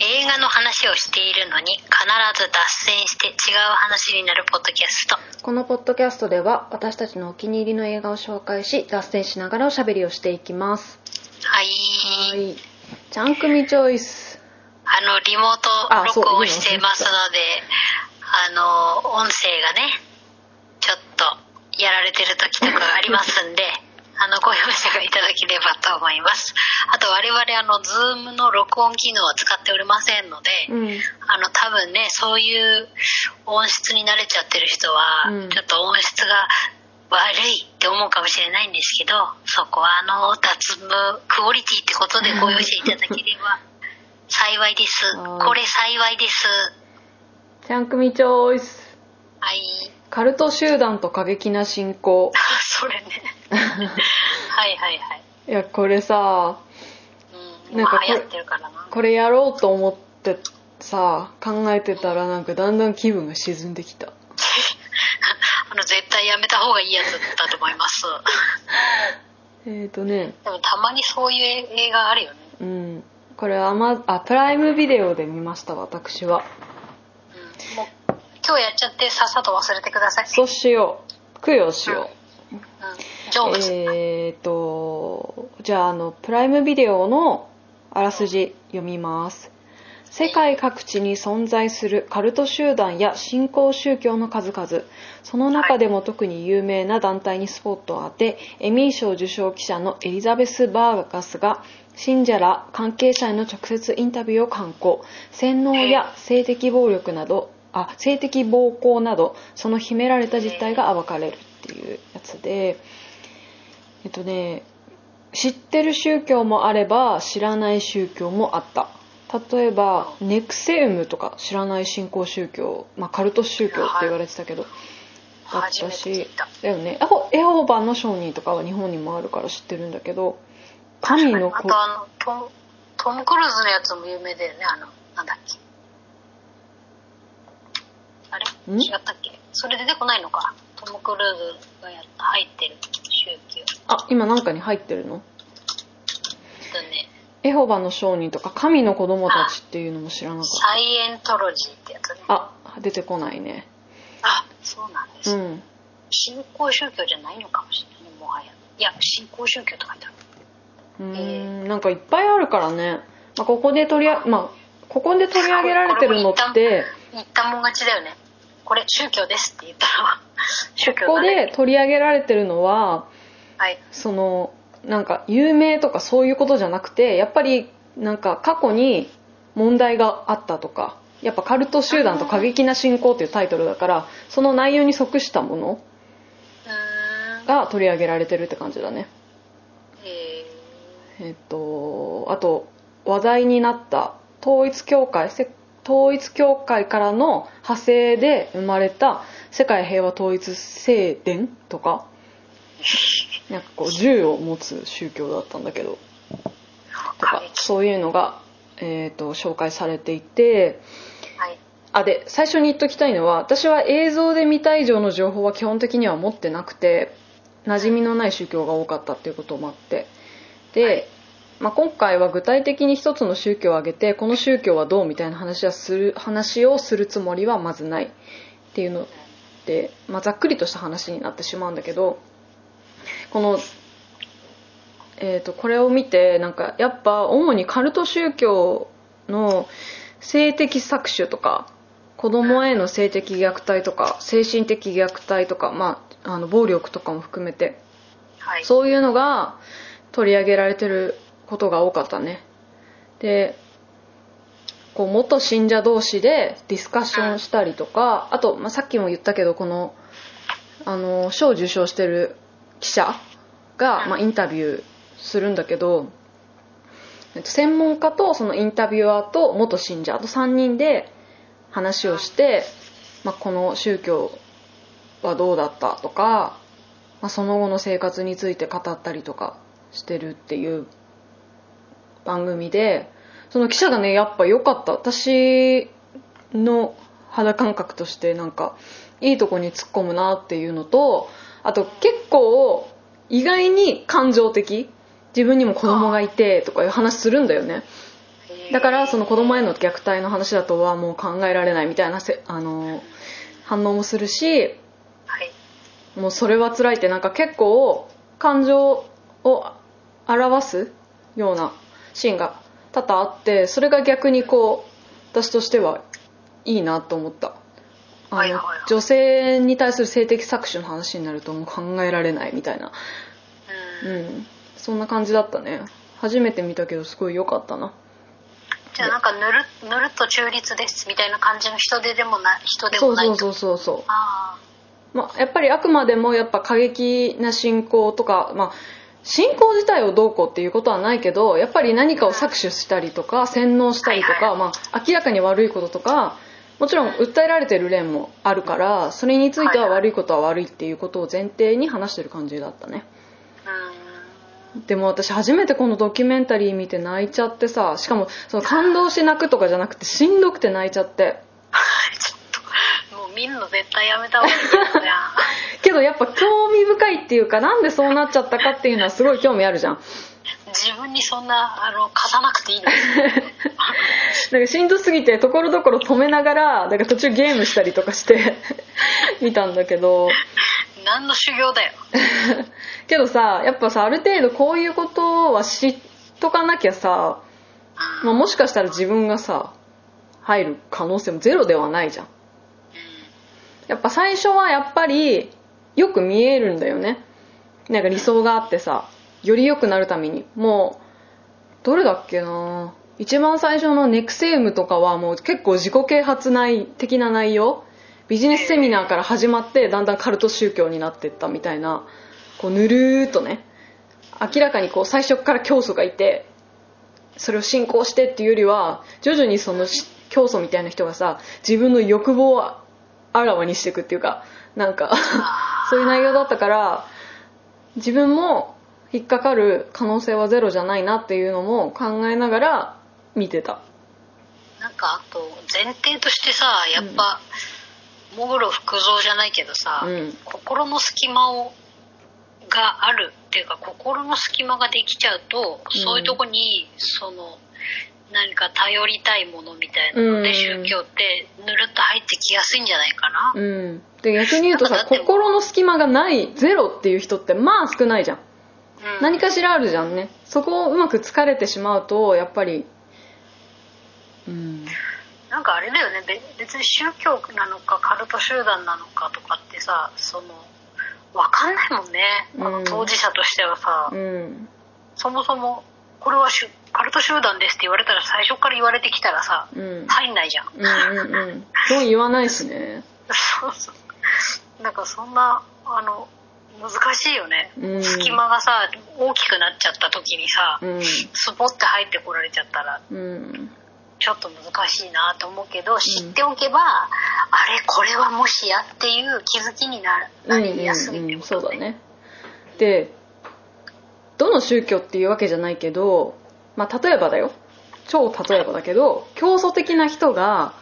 映画の話をしているのに必ず脱線して違う話になるポッドキャスト。このポッドキャストでは私たちのお気に入りの映画を紹介し脱線しながらおしゃべりをしていきます。はい。はい。ちゃんくみチョイス。あのリモート録音してますのであの音声がねちょっとやられてる時とかがありますんであのご容赦がいただければと思います。あと我々あの Zoom の録音機能は使っておりませんので、うん。あの多分ねそういう音質に慣れちゃってる人は、うん。ちょっと音質が悪いって思うかもしれないんですけどそこはあの脱務クオリティってことでご容赦いただければ幸いです。はいこれ幸いです。ちゃんくみチョイスはいカルト集団と過激な信仰。それね。はいはいはい。いやこれさうん。なんかこれこれやろうと思ってさ考えてたらなんかだんだん気分が沈んできた。あの絶対やめた方がいいやつだと思います。えーとね。でもたまにそういう映画あるよね。うん。これアマあプライムビデオで見ました私は。うん。もう今日やっちゃってさっさと忘れてください。そうしよう。供養しよう。うん成仏、えーとじゃああのプライムビデオのあらすじ読みます。世界各地に存在するカルト集団や新興宗教の数々。その中でも特に有名な団体にスポットを当てエミー賞受賞記者のエリザベス・バーガスが信者ら関係者への直接インタビューを刊行。洗脳や性的暴力などあ性的暴行などその秘められた実態が暴かれるっていうやつでえっとね知ってる宗教もあれば知らない宗教もあった。例えばネクセウムとか知らない新興宗教、まあ、カルト宗教って言われてたけど、だったしだよね。エホバの商人とかは日本にもあるから知ってるんだけど神の子あとあのトムトム・クルーズのやつも有名だよね。あのなんだっけあれん違ったっけ？それ出てこないのか。トム・クルーズがやった入ってる宗教あ今なんかに入ってるの？だね。エホバの商人とか神の子供たちっていうのも知らなかっサイエントロジーってやつね。たあ出てこないね。あそうなんです、うん。新興宗教じゃないのかもしれないねもはや。いや新興宗教とか言ってあるうーんなんかいっぱいあるからね、まあ、ここで取りあまあここで取り上げられてるのって言ったもん勝ちだよねこれ宗教ですって言ったら 宗教ここで取り上げられてるのははい。そのなんか有名とかそういうことじゃなくてやっぱりなんか過去に問題があったとかやっぱカルト集団と過激な信仰っていうタイトルだからその内容に即したものが取り上げられてるって感じだね。ええっとあと話題になった統一教会せ統一教会からの派生で生まれた世界平和統一聖殿とかなんかこう銃を持つ宗教だったんだけどとかそういうのが、えー、と紹介されていてはい。あで最初に言っときたいのは私は映像で見た以上の情報は基本的には持ってなくて馴染みのない宗教が多かったっていうこともあってで、はいまあ、今回は具体的に一つの宗教を挙げてこの宗教はどうみたいな話はする話をするつもりはまずないっていうので、まあ、ざっくりとした話になってしまうんだけどこの、えー、とこれを見てなんかやっぱ主にカルト宗教の性的搾取とか子供への性的虐待とか精神的虐待とか、まあ、あの暴力とかも含めてはい。そういうのが取り上げられてることが多かったね。でこう元信者同士でディスカッションしたりとかあと、まあ、さっきも言ったけどこのあの賞を受賞してる記者が、まあ、インタビューするんだけどえっと専門家とそのインタビュアーと元信者と3人で話をして、まあ、この宗教はどうだったとか、まあ、その後の生活について語ったりとかしてるっていう番組でその記者がねやっぱ良かった。私の肌感覚としてなんかいいとこに突っ込むなっていうのとあと結構意外に感情的。自分にも子供がいてとかいう話するんだよね。だからその子供への虐待の話だとはもう考えられないみたいなせあの反応もするしはい。もうそれは辛いってなんか結構感情を表すようなシーンが多々あってそれが逆にこう私としてはいいなと思った。あの、はいはいはい。女性に対する性的搾取の話になるともう考えられないみたいな。うん。うん。そんな感じだったね。初めて見たけどすごい良かったな。じゃあなんかぬるぬるっと中立ですみたいな感じの人ででもない人でそうもないと。そうそうそうそうあまあ、やっぱりあくまでもやっぱ過激な信仰とか、まあ、信仰自体をどうこうっていうことはないけどやっぱり何かを搾取したりとか洗脳したりとか、まあ、明らかに悪いこととかもちろん訴えられてる例もあるからそれについては悪いことは悪いっていうことを前提に話してる感じだったね。でも私初めてこのドキュメンタリー見て泣いちゃってさしかもその感動して泣くとかじゃなくてしんどくて泣いちゃって。ちょっともう見んの絶対やめた方がいいけどねけどやっぱ興味深いっていうかなんでそうなっちゃったかっていうのはすごい興味あるじゃん。自分にそんなあの貸さなくていい なんかしんどすぎてところどころ止めながらなんか途中ゲームしたりとかして 見たんだけど。何の修行だよ。けどさやっぱさある程度こういうことは知っとかなきゃさ、まあ、もしかしたら自分がさ入る可能性もゼロではないじゃん。やっぱ最初はやっぱりよく見えるんだよね。なんか理想があってさより良くなるために。もうどれだっけな。一番最初のネクセウムとかはもう結構自己啓発内的な内容。ビジネスセミナーから始まってだんだんカルト宗教になってったみたいなこうぬるーっとね明らかにこう最初から教祖がいてそれを信仰してっていうよりは徐々にその教祖みたいな人がさ自分の欲望をあらわにしていくっていうかなんか そういう内容だったから自分も引っかかる可能性はゼロじゃないなっていうのも考えながら見てた。なんかあと前提としてさやっぱ、もぐろ福蔵じゃないけどさ、うん。心の隙間をがあるっていうか心の隙間ができちゃうと、そういうとこにその何か頼りたいものみたいなので、うん。宗教ってぬるっと入ってきやすいんじゃないかな、うん。で逆に言うとさ心の隙間がないゼロっていう人ってまあ少ないじゃん。うん。何かしらあるじゃんね。そこをうまく疲れてしまうとやっぱりうん。なんかあれだよね。べ別に宗教なのかカルト集団なのかとかってさその分かんないもんね。あうん。の当事者としてはさ、うん。そもそもこれはしゅカルト集団ですって言われたら最初から言われてきたらさうん。入んないじゃん。うんうんうん。そう言わないしね。そうそう。なんかそんなあの難しいよね、うん。隙間がさ大きくなっちゃった時にさ、うん。スポッて入ってこられちゃったらうん。ちょっと難しいなと思うけど、知っておけばあれこれはもしやっていう気づきになりやすいってうんことそうだね。でどの宗教っていうわけじゃないけど、まあ、例えばだよ。超例えばだけど教祖的な人が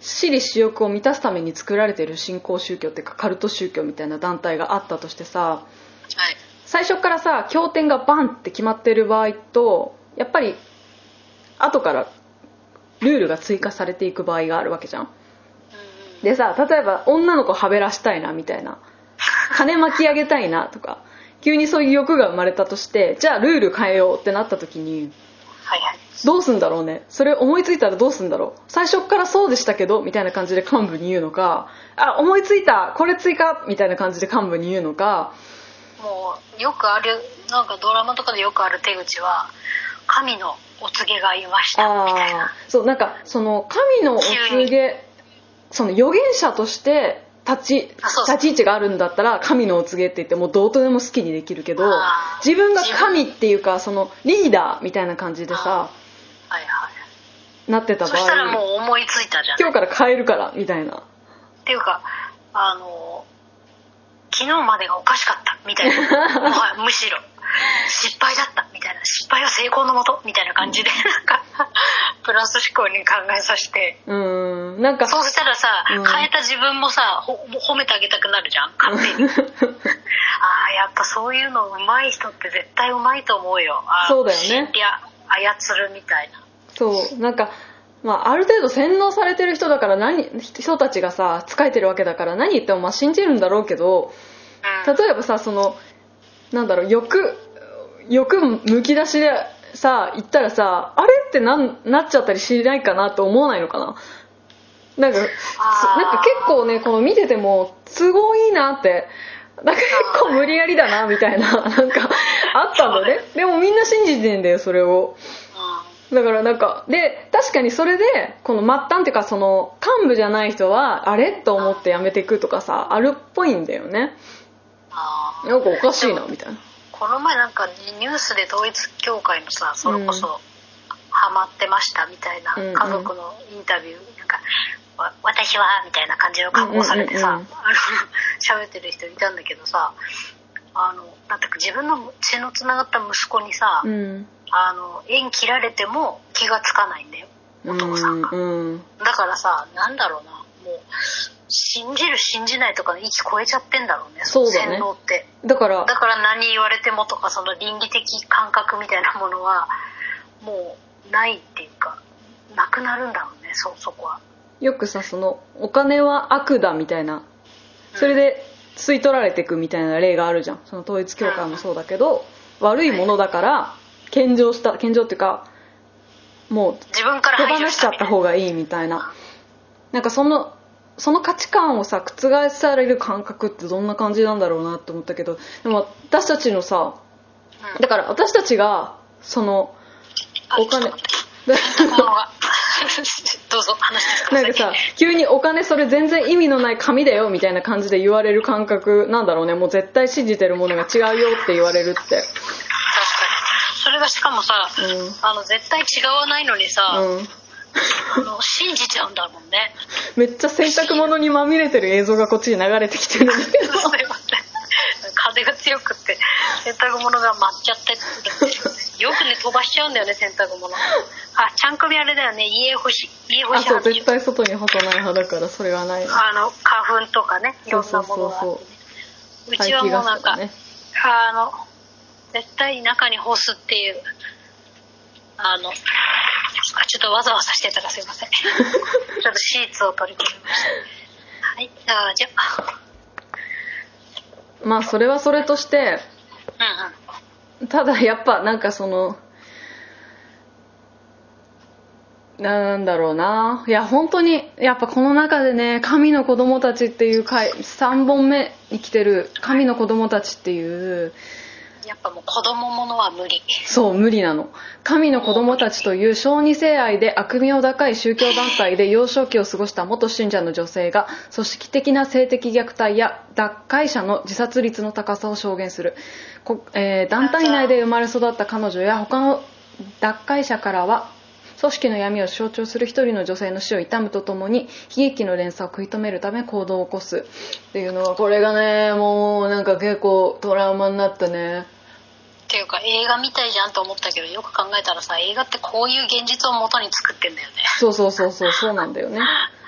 私利私欲を満たすために作られてる信仰宗教っていうかカルト宗教みたいな団体があったとしてさはい。最初からさ経典がバンって決まってる場合とやっぱり後からルールが追加されていく場合があるわけじゃん。でさ例えば女の子はべらしたいなみたいな。金巻き上げたいなとか急にそういう欲が生まれたとしてじゃあルール変えようってなった時にはいはい。どうすんだろうね？それ思いついたらどうすんだろう？最初っからそうでしたけどみたいな感じで幹部に言うのかあ思いついたこれ追加みたいな感じで幹部に言うのかもうよくあるなんかドラマとかでよくある手口は神のお告げがいましたみたいあな。あそうなんかその神のお告げその預言者として立ち立ち位置があるんだったら神のお告げって言ってもうどうとでも好きにできるけど自分が神っていうかそのリーダーみたいな感じでさはいはいなってた場そしたら合もう思いついたじゃん今日から変えるからみたいな。っていうかあの昨日までがおかしかったみたいな。もはむしろ。失敗だったみたいな。失敗は成功のもとみたいな感じでなんかプラス思考に考えさせて。うーん。なんかそうしたらさ、うん。変えた自分もさほ褒めてあげたくなるじゃん勝手に。ああやっぱそういうの上手い人って絶対上手いと思うよ。そうだよね心理操るみたいなそうなんか、まあ、ある程度洗脳されてる人だから何人たちがさ仕えてるわけだから何言ってもまあ信じるんだろうけどうん。例えばさそのなんだろう欲欲むき出しでさ言ったらさあれってなんなっちゃったりしないかなと思わないのかな？なんかなんか結構ねこの見てても都合いいなってなんか結構無理やりだなみたいな なんかあったんだね。でもみんな信じてんだよそれを。だからなんかで確かにそれでこの末端っていうかその幹部じゃない人はあれ？と思って辞めていくとかさあるっぽいんだよね。あー。なんかおかしいなみたいな。この前なんかニュースで統一教会のさそれこそハマってましたみたいなうんうん。家族のインタビューなんかわ私はみたいな感じの格好されてさ、うんうんうん。うんあの 喋ってる人いたんだけどさあのだって自分の血のつながった息子にさ、うんあの縁切られても気がつかないんだよ。お父さんが、うんだからさなんだろうな。もう信じる信じないとかの域超えちゃってんだろうね。そうだね。洗脳って。だからだから何言われてもとかその倫理的感覚みたいなものはもうないっていうかなくなるんだろうねそそこは。よくさそのお金は悪だみたいな。それで吸い取られていくみたいな例があるじゃん。その統一教会もそうだけど悪いものだから献上した献上っていうかもう自分から手放しちゃった方がいいみたいな。なんかそのその価値観をさ覆される感覚ってどんな感じなんだろうなって思ったけどでも私たちのさうん。だから私たちがそのあお金 どうぞ話してください。なんかさ急にお金それ全然意味のない紙だよみたいな感じで言われる感覚なんだろうね。もう絶対信じてるものが違うよって言われるってがしかもさ、うん。あの絶対違わないのにさ、うん。あの信じちゃうんだもんね。めっちゃ洗濯物にまみれてる映像がこっちに流れてきてる。んだけどすいません。風が強くって洗濯物が舞っちゃって。るよくね飛ばしちゃうんだよね洗濯物。あちゃんこみあれだよね。家干し家干あそう絶対外に干さない派だからそれはない。あの花粉とかねいろんなものがあってね。うちはもうなんか、ね。あの絶対中に干すっていうあのあちょっとわざわざしてたらすいません。ちょっとシーツを取り込みました。はいじゃあじゃあ。まあそれはそれとしてうんうん。ただやっぱなんかそのなんだろうな。いや本当にやっぱこの中でね神の子供たちっていう回3本目に来てる神の子供たちっていうやっぱもう子供ものは無理。そう無理なの。神の子供たちという小児性愛で悪名高い宗教団体で幼少期を過ごした元信者の女性が組織的な性的虐待や脱会者の自殺率の高さを証言する。こ、えー団体内で生まれ育った彼女や他の脱会者からは組織の闇を象徴する一人の女性の死を悼むとともに悲劇の連鎖を食い止めるため行動を起こす。っていうのはこれがねもうなんか結構トラウマになったねっていうか映画みたいじゃんと思ったけどよく考えたらさ映画ってこういう現実を元に作ってんだよね。そうそうそうそうそうなんだよね。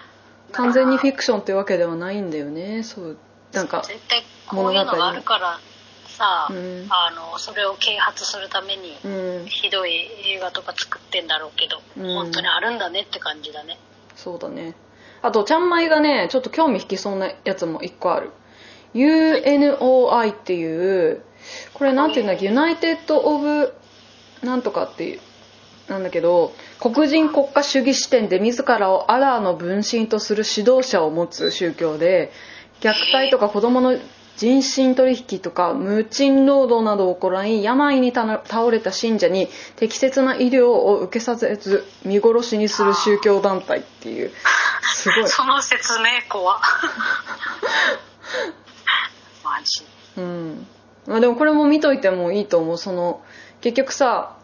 完全にフィクションってわけではないんだよね。そうなんか絶対こういうのがあるからさ、うん。あのそれを啓発するためにうん。ひどい映画とか作ってんだろうけど、うん。本当にあるんだねって感じだね。そうだね。あとちゃんまいがねちょっと興味引きそうなやつも一個ある。UNOI っていうこれなんていうんだっけユナイテッド・オブなんとかっていうなんだけど黒人国家主義視点で自らをアラーの分身とする指導者を持つ宗教で虐待とか子供の人身取引とか無賃労働などを行い病に倒れた信者に適切な医療を受けさせず見殺しにする宗教団体っていう。すごい。その説明怖。マジ。うんまあでもこれも見といてもいいと思う。その結局さ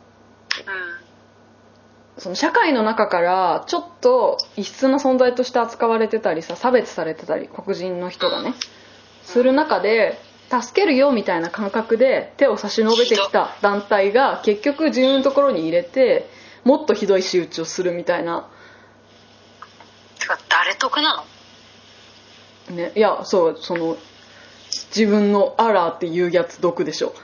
うその社会の中からちょっと異質な存在として扱われてたりさ差別されてたり黒人の人がねする中で助けるよみたいな感覚で手を差し伸べてきた団体が結局自分のところに入れてもっとひどい仕打ちをするみたいな、んてか誰得なの？ね、いやそうその自分の「あら」っていうやつ毒でしょ。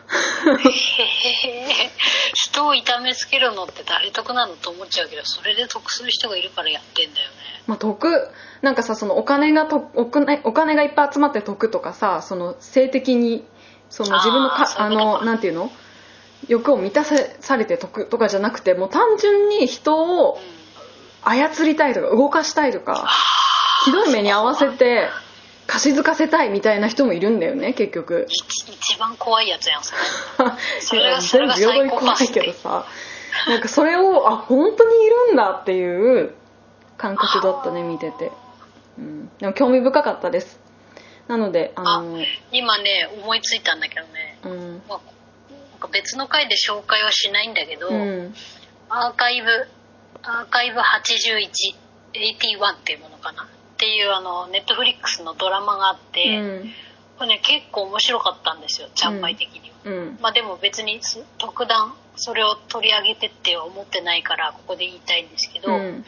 人を痛めつけるのって誰得なのと思っちゃうけどそれで得する人がいるからやってんだよね。まあ得。なんかさそのお金がとお金お金がいっぱい集まって得とかさその性的にその自分のかあのなんていうの？欲を満たされて得とかじゃなくてもう単純に人を操りたいとか動かしたいとかひどい目に合わせて貸し付かせたいみたいな人もいるんだよね結局。一一番怖いやつやんそれ。それがそれが全部平等に怖いけどさ。なんかそれをあ本当にいるんだっていう感覚だったね見てて、うん、でも興味深かったです。なのであの今ね思いついたんだけどね、うん。まあ、なんか別の回で紹介はしないんだけど、うん。アーカイブアーカイブ8181っていうものかなっていうあのネットフリックスのドラマがあって、うんこれね結構面白かったんですよちゃんまい的には、うんまあでも別にす特段それを取り上げてっては思ってないからここで言いたいんですけど、うん。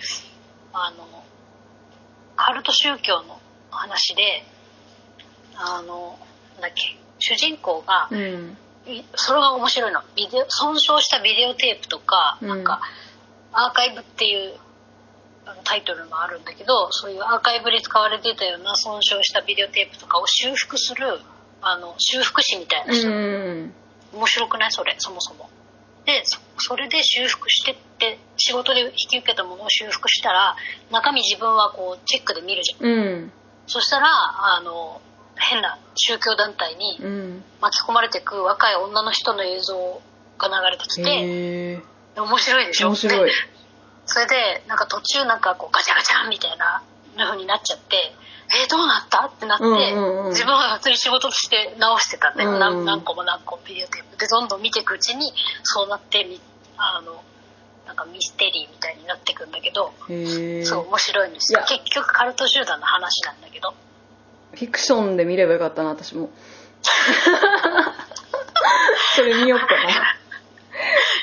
あのカルト宗教の話であのなんだっけ主人公が、うん。いそれが面白いの。ビデオ損傷したビデオテープとか、うん。なんかアーカイブっていうタイトルもあるんだけどそういうアーカイブで使われてたような損傷したビデオテープとかを修復するあの修復師みたいなう人、ん面白くない？それそもそも。でそそれで修復してって仕事で引き受けたものを修復したら中身自分はこうチェックで見るじゃん。うん。そしたらあの変な宗教団体にうん。巻き込まれてく若い女の人の映像が流れてきて、面白いでしょ？面白い。で それでなんか途中なんかこうガチャガチャみたいな風になっちゃってえーどうなった？ってなって、うんうんうん。自分は普通に仕事として直してたんで、うんうん何何個も何個もビデオテープでどんどん見ていくうちにそうなってみあのなんかミステリーみたいになっていくんだけど、そう面白いんですよ。結局カルト集団の話なんだけど。フィクションで見ればよかったな私も。それ見よっかな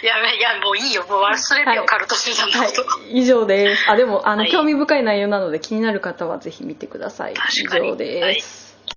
いやいやもういいよ。もう忘れてよ、はいカルト集団のはい。こと、以上です。あでもあの、はい。興味深い内容なので気になる方はぜひ見てください。以上です、